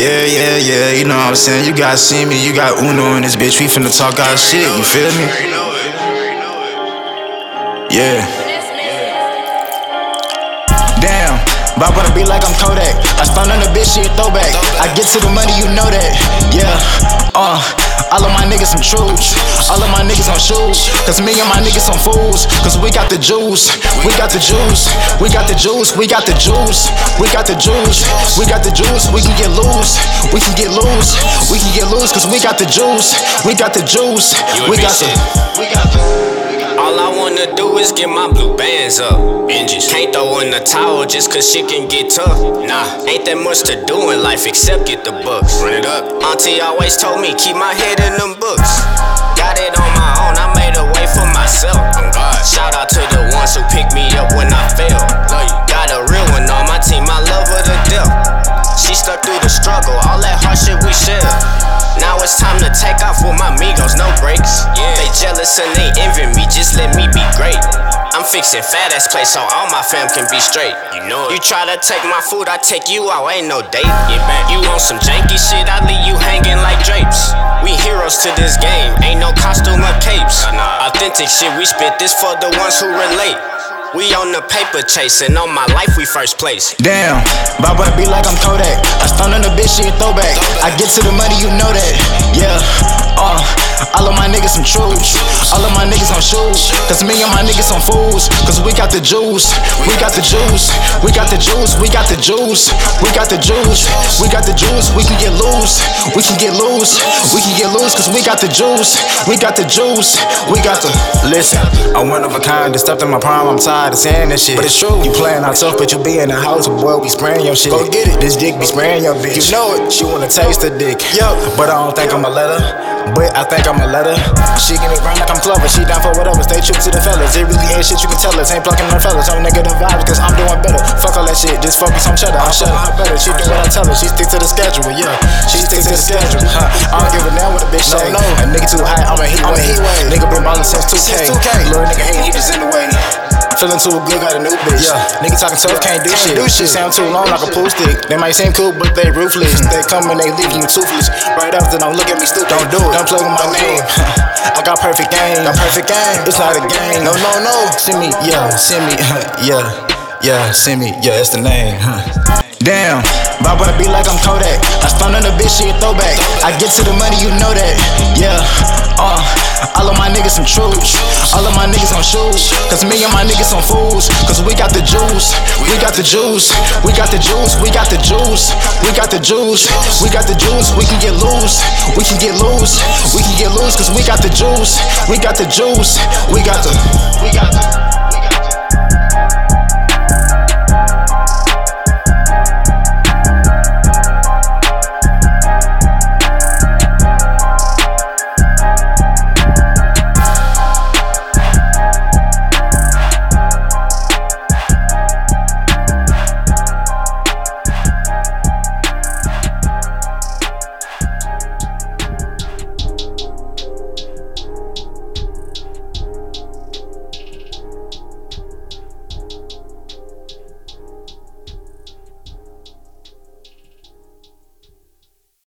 Yeah, yeah, yeah, you know what I'm saying? You gotta see me, you got Uno in this bitch. We finna talk our shit, you feel me? Yeah. But I wanna be like I'm Kodak. I stun on the bitch, she a throwback. I get to the money, you know that. Yeah. Uh. All of my niggas some truths. All of my niggas on shoes. Cause me and my niggas some fools. Cause we got the juice. We got the juice. We got the juice. We got the juice. We got the juice. We got the juice. We can get loose. We can get loose. We can get loose. Cause we got the juice. We got the juice. We got the. We got the. All I wanna do is get my blue bands up. Binges. Can't throw in the towel just cause shit can get tough. Nah, ain't that much to do in life except get the books. Run it up. Auntie always told me keep my head in them books. Got it on my own, I made a way for myself. Oh, Shout out to the ones who picked me up when I fell. Got a real one on my team, I love her to death. She stuck through the struggle, all that hard shit we share. Now it's time to take off with my amigos, no breaks. Yeah. They jealous and they envy let me be great. I'm fixing fat ass place so all my fam can be straight. You know it. You try to take my food, I take you out, ain't no date. Get back. You want some janky shit, I leave you hanging like drapes. We heroes to this game, ain't no costume or capes. Authentic shit, we spit this for the ones who relate. We on the paper chasing, on my life we first place. Damn, but I be like I'm Kodak. I stun on the bitch, she a throwback. I get to the money, you know that. Yeah, uh, all of my niggas some truths. All of my niggas on shoes. Cause me and my niggas some fools. Cause we got the juice. We got the juice. We got the juice. We got the juice. We got the juice. We got the juice. We can get loose. We can get loose. We can get loose. Cause we got the juice. We got the juice. We got the. Listen, I'm one of a kind. Just stepped in my prime. I'm tired of saying this shit. But it's true. You playing out tough, but you be in the house. Boy, we spraying your shit. Go get it. This dick be spraying your bitch. You know it. She wanna taste the dick. Yo, but I don't think I'ma let her. But I think I'ma let. She give me grind like I'm clever. She down for whatever. Stay true to the fellas. It really ain't shit you can tell us. Ain't plucking them fellas. I'm negative vibes cause I'm doing better. Fuck all that shit. Just focus on cheddar. I'm shutting her better. She do what I tell her. She stick to the schedule. Yeah, she stick to the schedule. Huh. I don't give a damn what a bitch say. No, no. A nigga too high. I'm a heat wave. Nigga been ballin' since 2K. Since 2K. Little nigga hate. He just in the way. Feeling too good, got a new bitch. Yeah, nigga talking tough, can't do shit. Do shit. Sound too long like a pool stick. They might seem cool, but they ruthless. they come and they leave you toothless. Right after, don't look at me stupid. Don't do it. Don't play with my name. I got perfect game. Got perfect game. It's not a game. No, no, no. Semy, yeah, Semy, yeah, yeah, Semy, yeah, that's the name. Huh. Damn, but I wanna be like I'm Kodak. I stun on the bitch, she a throwback. I get to the money, you know that. Yeah, uh, Cause me and my niggas some fools. Cause we got the juice. We got the juice. We got the juice. We got the juice. We got the juice. We got the juice. We can get loose. We can get loose. We can get loose. Cause we got the juice. We got the juice. We got the. We got the.